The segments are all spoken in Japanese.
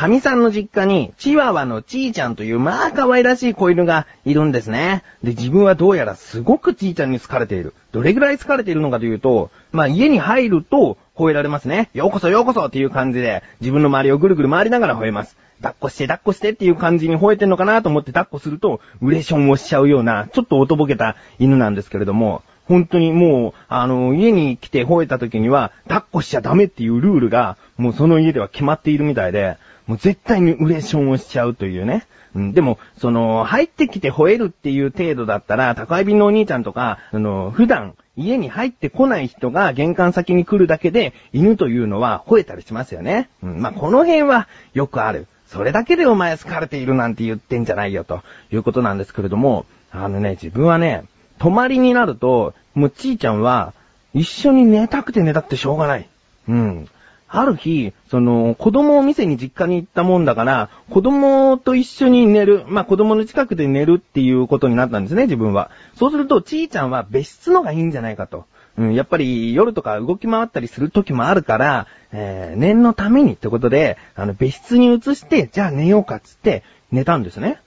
神さんの実家に、チワワのチーちゃんという、まあ可愛らしい子犬がいるんですね。で、自分はどうやらすごくチーちゃんに好かれている。どれぐらい好かれているのかというと、まあ家に入ると吠えられますね。ようこそようこそっていう感じで、自分の周りをぐるぐる回りながら吠えます。抱っこして抱っこしてっていう感じに吠えてんのかなと思って抱っこすると、ウレションをしちゃうような、ちょっとおとぼけた犬なんですけれども、本当にもう、あの、家に来て吠えた時には、抱っこしちゃダメっていうルールが、もうその家では決まっているみたいで、もう絶対にウレションをしちゃうというね。うん、でも、その、入ってきて吠えるっていう程度だったら、宅配便のお兄ちゃんとか、あの、普段、家に入ってこない人が玄関先に来るだけで、犬というのは吠えたりしますよね。うん、まあ、この辺はよくある。それだけでお前好かれているなんて言ってんじゃないよ、ということなんですけれども、あのね、自分はね、泊まりになると、もうちーちゃんは、一緒に寝たくて寝たくてしょうがない。うん。ある日、その、子供を店に実家に行ったもんだから、子供と一緒に寝る、まあ、子供の近くで寝るっていうことになったんですね、自分は。そうすると、ちーちゃんは別室のがいいんじゃないかと。うん、やっぱり夜とか動き回ったりする時もあるから、えー、念のためにってことで、あの、別室に移して、じゃあ寝ようかっつって寝たんですね。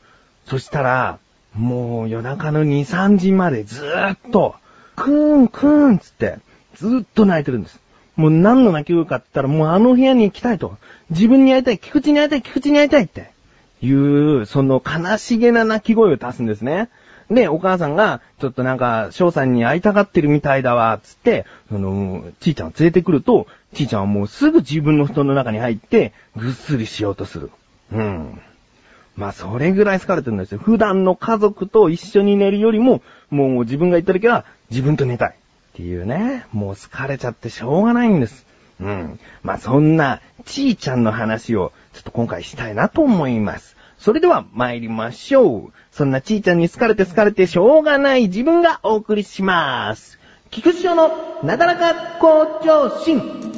そしたら、もう夜中の2、3時までずーっと、クーンクーンつって、ずーっと泣いてるんです。もう何の泣き声かって言ったら、もうあの部屋に行きたいと。自分に会いたい、菊池に会いたい、菊池に会いたいって。いう、その悲しげな泣き声を出すんですね。で、お母さんが、ちょっとなんか、翔さんに会いたがってるみたいだわ、つって、その、ちーちゃんを連れてくると、ちーちゃんはもうすぐ自分の布団の中に入って、ぐっすりしようとする。うん。まあ、それぐらい好かれてるんですよ。普段の家族と一緒に寝るよりも、もう自分が言った時は自分と寝たい。っていうね。もう疲れちゃってしょうがないんです。うん。まあ、そんな、ちーちゃんの話を、ちょっと今回したいなと思います。それでは参りましょう。そんなちーちゃんに疲れて疲れてしょうがない自分がお送りします。菊池翔のなだらか向上心。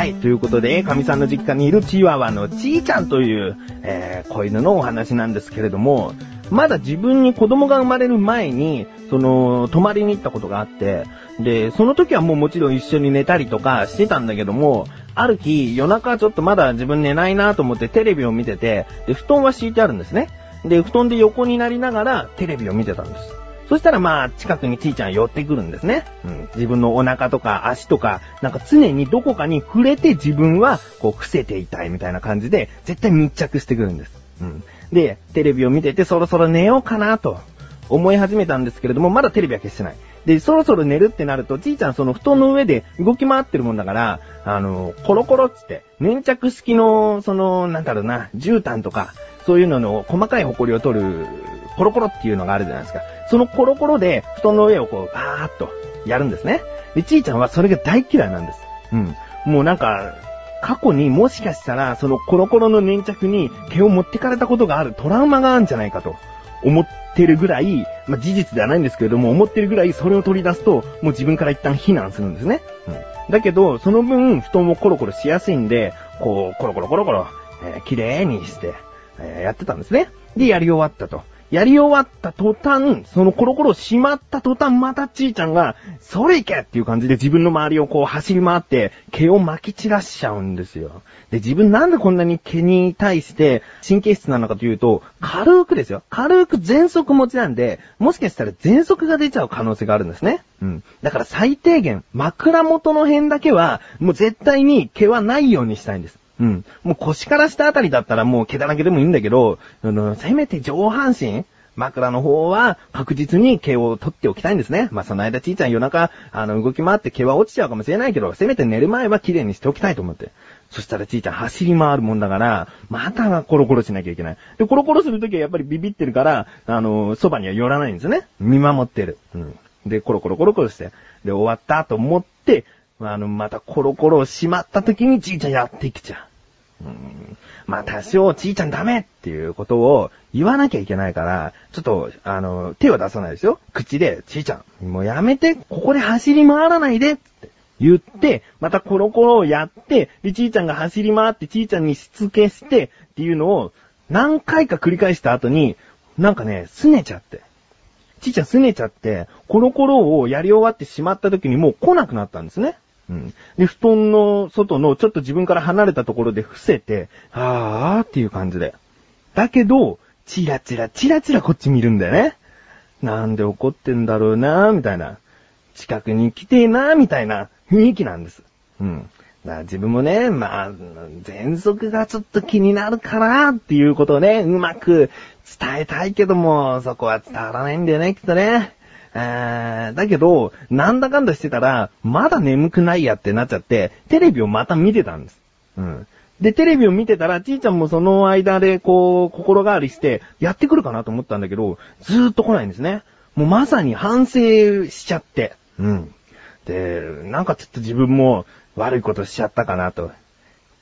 はい。ということで、神さんの実家にいるチワワのちーちゃんという、えー、子犬のお話なんですけれども、まだ自分に子供が生まれる前に、その、泊まりに行ったことがあって、で、その時はもうもちろん一緒に寝たりとかしてたんだけども、ある日、夜中ちょっとまだ自分寝ないなと思ってテレビを見てて、で、布団は敷いてあるんですね。で、布団で横になりながらテレビを見てたんです。そしたらまあ、近くにちーちゃん寄ってくるんですね。うん。自分のお腹とか足とか、なんか常にどこかに触れて自分は、こう、伏せていたいみたいな感じで、絶対密着してくるんです。うん。で、テレビを見ててそろそろ寝ようかなと思い始めたんですけれども、まだテレビは消してない。で、そろそろ寝るってなると、ちーちゃんその布団の上で動き回ってるもんだから、あの、コロコロっつって、粘着式の、その、なんだろうな、絨毯とか、そういうのの細かいホコリを取るコロコロっていうのがあるじゃないですか。そのコロコロで布団の上をこう、バーっとやるんですね。で、ちーちゃんはそれが大嫌いなんです。うん。もうなんか、過去にもしかしたら、そのコロコロの粘着に毛を持ってかれたことがあるトラウマがあるんじゃないかと思ってるぐらい、まあ、事実ではないんですけれども、思ってるぐらいそれを取り出すと、もう自分から一旦避難するんですね。うん。だけど、その分、布団をコロコロしやすいんで、こう、コロコロコロコロ、えー、綺麗にして、えー、やってたんですね。で、やり終わったと。やり終わった途端、そのコロコロしまった途端、またちーちゃんが、それいけっていう感じで自分の周りをこう走り回って、毛を巻き散らしちゃうんですよ。で、自分なんでこんなに毛に対して神経質なのかというと、軽くですよ。軽く全速持ちなんで、もしかしたら全速が出ちゃう可能性があるんですね。うん。だから最低限、枕元の辺だけは、もう絶対に毛はないようにしたいんです。うん。もう腰から下あたりだったらもう毛だらけでもいいんだけど、あの、せめて上半身枕の方は確実に毛を取っておきたいんですね。まあ、その間ちいちゃん夜中、あの、動き回って毛は落ちちゃうかもしれないけど、せめて寝る前は綺麗にしておきたいと思って。そしたらちいちゃん走り回るもんだから、またコロコロしなきゃいけない。で、コロコロするときはやっぱりビビってるから、あの、そばには寄らないんですね。見守ってる。うん。で、コロコロコロコロして。で、終わったと思って、あの、またコロコロをしまった時にちいちゃんやってきちゃう。うん、まあ多少、ちいちゃんダメっていうことを言わなきゃいけないから、ちょっと、あの、手を出さないですよ。口で、ちいちゃん、もうやめて、ここで走り回らないでって言って、またコロコロをやって、で、ちーちゃんが走り回って、ちーちゃんにしつけして、っていうのを何回か繰り返した後に、なんかね、拗ねちゃって。ちーちゃん拗ねちゃって、コロコロをやり終わってしまった時にもう来なくなったんですね。うん。で、布団の外のちょっと自分から離れたところで伏せて、あーっていう感じで。だけど、チラチラチラチラこっち見るんだよね。なんで怒ってんだろうなみたいな。近くに来てえなみたいな雰囲気なんです。うん。だから自分もね、まあ、喘息がちょっと気になるかなっていうことをね、うまく伝えたいけども、そこは伝わらないんだよね、きっとね。あーだけど、なんだかんだしてたら、まだ眠くないやってなっちゃって、テレビをまた見てたんです。うん。で、テレビを見てたら、ちーちゃんもその間で、こう、心変わりして、やってくるかなと思ったんだけど、ずーっと来ないんですね。もうまさに反省しちゃって。うん。で、なんかちょっと自分も悪いことしちゃったかなと。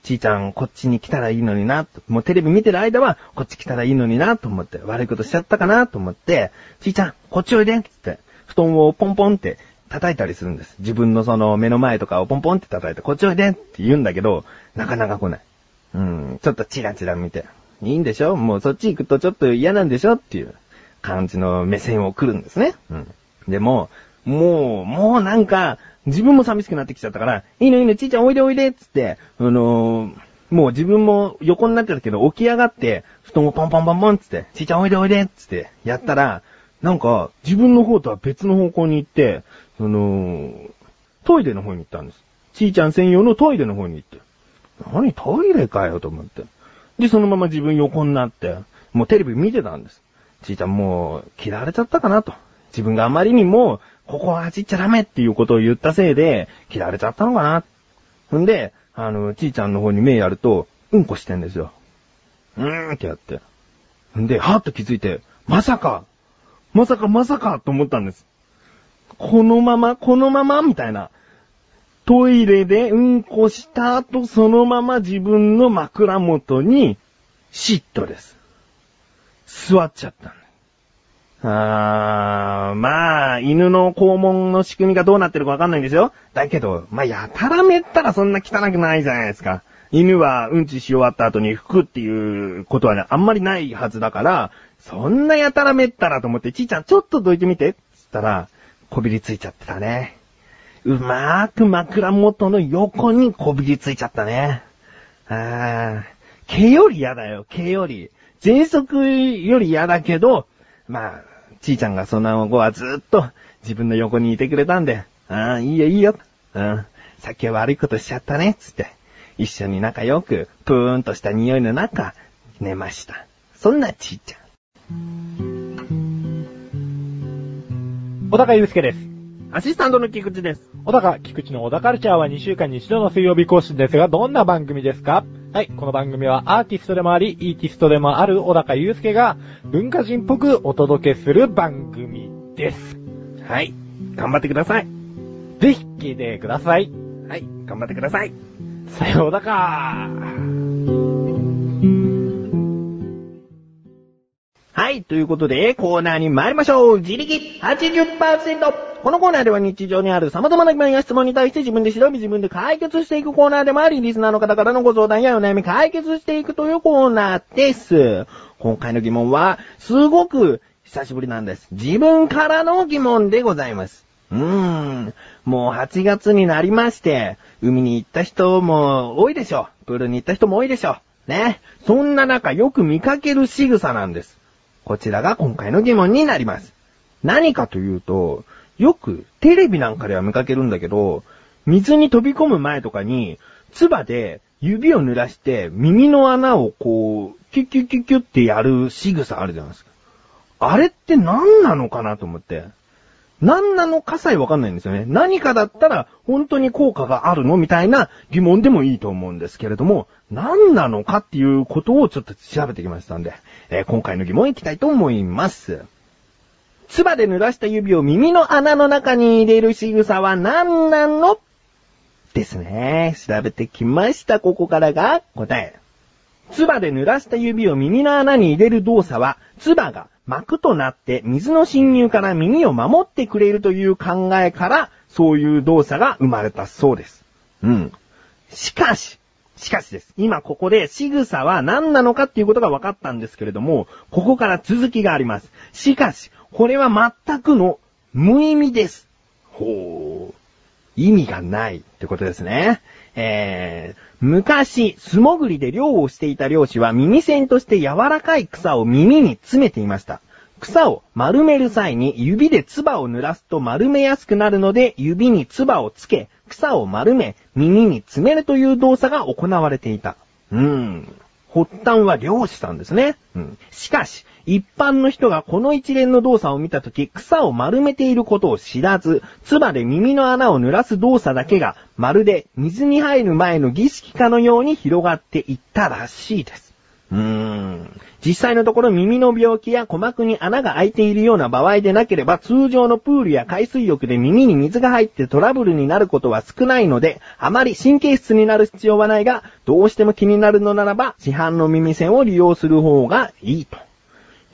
ちーちゃんこっちに来たらいいのにな、もうテレビ見てる間はこっち来たらいいのになと思って、悪いことしちゃったかなと思って、ちーちゃんこっちおいでってって、布団をポンポンって叩いたりするんです。自分のその目の前とかをポンポンって叩いて、こっちおいでって言うんだけど、なかなか来ない。うん、ちょっとチラチラ見て。いいんでしょ？もうそっち行くとちょっと嫌なんでしょ？っていう感じの目線を来るんですね。うん。でも、もう、もうなんか、自分も寂しくなってきちゃったから、いいのいいの、ちーちゃんおいでおいでっつって、あのーもう自分も横になってたけど起き上がって、布団をポンポンポンポンつって、ちーちゃんおいでおいでっつって、やったら、なんか、自分の方とは別の方向に行って、その、トイレの方に行ったんです。ちーちゃん専用のトイレの方に行って。何トイレかよと思って。で、そのまま自分横になって、もうテレビ見てたんです。ちーちゃんもう、嫌われちゃったかなと。自分があまりにも、ここは走っちゃダメっていうことを言ったせいで、嫌われちゃったのかな。んで、あの、ちーちゃんの方に目やると、うんこしてんですよ。うーんってやって。んで、はーっと気づいて、まさか、まさかまさかと思ったんです。このまま、このままみたいな。トイレでうんこした後、そのまま自分の枕元に、シットです。座っちゃったんだ。あー、まあ、犬の肛門の仕組みがどうなってるかわかんないんですよ。だけど、まあ、やたらめったらそんな汚くないじゃないですか。犬はうんちし終わった後に拭くっていうことはね、あんまりないはずだから、そんなやたらめったらと思って、ちーちゃんちょっとどいてみて、つったら、こびりついちゃってたね。うまーく枕元の横にこびりついちゃったね。あー、毛より嫌だよ、毛より。喘息より嫌だけど、まあ、ちーちゃんがその後はずっと自分の横にいてくれたんで、ああ、いいよいいよ。うん。さっきは悪いことしちゃったね、つって。一緒に仲良く、プーンとした匂いの中、寝ました。そんなちーちゃん。小高祐介です。アシスタントの菊池です。小高、菊池の小高カルチャーは2週間に一度の水曜日更新ですが、どんな番組ですか？はい、この番組はアーティストでもあり、イーティストでもある小高祐介が文化人っぽくお届けする番組です。はい。頑張ってください。ぜひ聞いてください。はい。頑張ってください。さようだかはい。ということで、コーナーに参りましょう。自力80%。このコーナーでは日常にある様々な疑問や質問に対して自分で調べ自分で解決していくコーナーでもあり、リスナーの方からのご相談やお悩み解決していくというコーナーです。今回の疑問は、すごく久しぶりなんです。自分からの疑問でございます。うーん。もう8月になりまして、海に行った人も多いでしょう。プールに行った人も多いでしょう。ね。そんな中よく見かける仕草なんです。こちらが今回の疑問になります。何かというと、よくテレビなんかでは見かけるんだけど、水に飛び込む前とかに、唾で指を濡らして耳の穴をこう、キュキュキュキュってやる仕草あるじゃないですか。あれって何なのかなと思って。何なのかさえわかんないんですよね。何かだったら本当に効果があるのみたいな疑問でもいいと思うんですけれども、何なのかっていうことをちょっと調べてきましたんで、えー今回の疑問いきたいと思います。唾で濡らした指を耳の穴の中に入れる仕草は何なの？ですね。調べてきました。ここからが答え。唾で濡らした指を耳の穴に入れる動作は、唾が膜となって水の侵入から耳を守ってくれるという考えからそういう動作が生まれたそうです。うん。しかし、しかしです。今ここで仕草は何なのかっていうことが分かったんですけれども、ここから続きがあります。しかし、これは全くの無意味です。ほう。意味がないってことですね。えー、昔、素潜りで漁をしていた漁師は耳栓として柔らかい草を耳に詰めていました。草を丸める際に指で唾を濡らすと丸めやすくなるので指に唾をつけ、草を丸め耳に詰めるという動作が行われていた。うん。発端は漁師さんですね。うん。しかし、一般の人がこの一連の動作を見たとき、草を丸めていることを知らず、唾で耳の穴を濡らす動作だけが、まるで水に入る前の儀式かのように広がっていったらしいです。うーん。実際のところ耳の病気や鼓膜に穴が開いているような場合でなければ通常のプールや海水浴で耳に水が入ってトラブルになることは少ないので、あまり神経質になる必要はないが、どうしても気になるのならば市販の耳栓を利用する方がいいと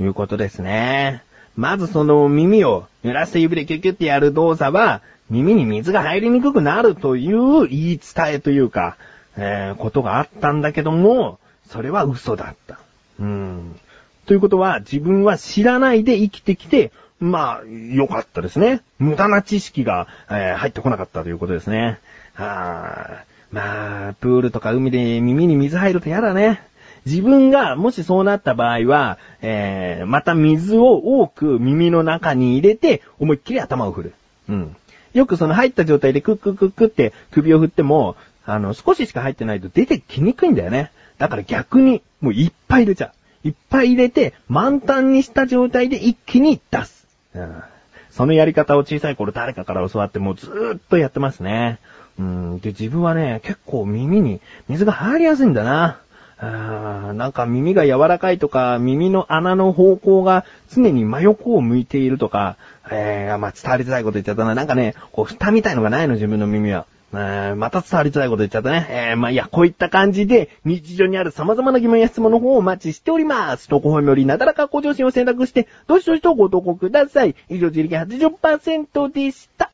いうことですね。まずその耳を濡らして指でキュキュってやる動作は耳に水が入りにくくなるという言い伝えというか、えー、ことがあったんだけども、それは嘘だった。うん。ということは、自分は知らないで生きてきて、まあ、良かったですね。無駄な知識が、えー入ってこなかったということですね。はあ、まあ、プールとか海で耳に水入ると嫌だね。自分がもしそうなった場合は、えー、また水を多く耳の中に入れて、思いっきり頭を振る。うん。よくその入った状態でクックックックって首を振っても、あの、少ししか入ってないと出てきにくいんだよね。だから逆に、もういっぱい入れちゃう。いっぱい入れて、満タンにした状態で一気に出す。うん。そのやり方を小さい頃誰かから教わってもうずーっとやってますね。うん。で、自分はね、結構耳に水が入りやすいんだな。あーなんか耳が柔らかいとか、耳の穴の方向が常に真横を向いているとか、えー、まあ、伝わりづらいこと言っちゃったな。なんかね、こう、蓋みたいのがないの、自分の耳は。ーまた伝わりづらいこと言っちゃったね。えー、まあ、いや、こういった感じで、日常にある様々な疑問や質問の方をお待ちしております。投稿本よりなだらか向上心を選択して、どしどしとご投稿ください。以上、自力80%でした。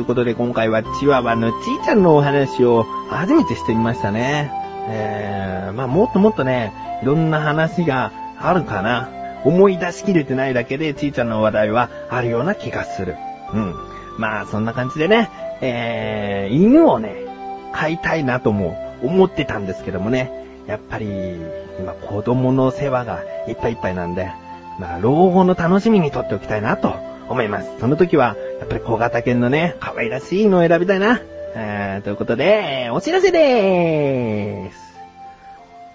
ということで今回はチワワのちーちゃんのお話を初めてしてみましたね。えー、まあもっともっとね、いろんな話があるかな。思い出しきれてないだけでちーちゃんの話題はあるような気がする。うん。まあそんな感じでね、えー、犬をね、飼いたいなとも思ってたんですけどもね、やっぱり今子供の世話がいっぱいいっぱいなんで、まあ、老後の楽しみにとっておきたいなと思います。その時は、やっぱり小型犬のね、可愛らしいのを選びたいな。えー、ということで、お知らせでーす。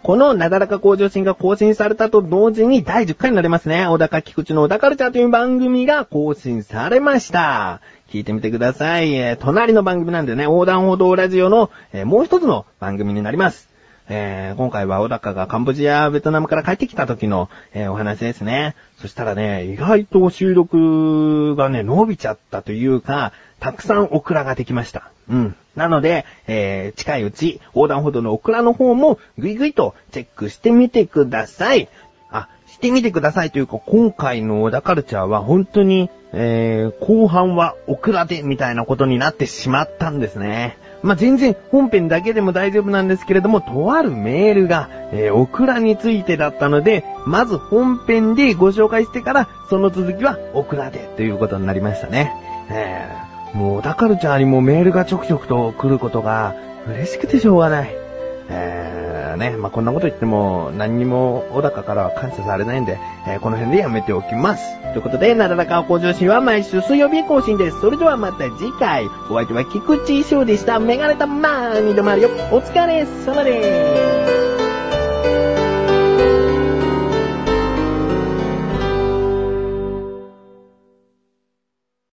このなだらか向上心が更新されたと同時に第10回になりますね。小高菊池の小高カルチャーという番組が更新されました。聞いてみてください。えー隣の番組なんでね、横断歩道ラジオの、えーもう一つの番組になります。えー今回は小高がカンボジア、ベトナムから帰ってきた時の、えお話ですね。そしたらね、意外と収録がね、伸びちゃったというか、たくさんオクラができました。うん。なので、えー近いうち、横断歩道のオクラの方も、ぐいぐいとチェックしてみてください。してみてくださいというか、今回の小田カルチャーは本当に、えー、後半はオクラでみたいなことになってしまったんですね。まあ、全然本編だけでも大丈夫なんですけれども、とあるメールが、えー、オクラについてだったので、まず本編でご紹介してから、その続きはオクラでということになりましたね。えー、もう小田カルチャーにもメールがちょくちょくと来ることが嬉しくてしょうがない。えー、ね、まあ、こんなこと言っても何にも小高からは感謝されないんで、えーこの辺でやめておきます。ということで、なだらか向上心は毎週水曜日更新です。それではまた次回、お相手は菊池翔でした。メガネたまーにどまるよ。お疲れ様です。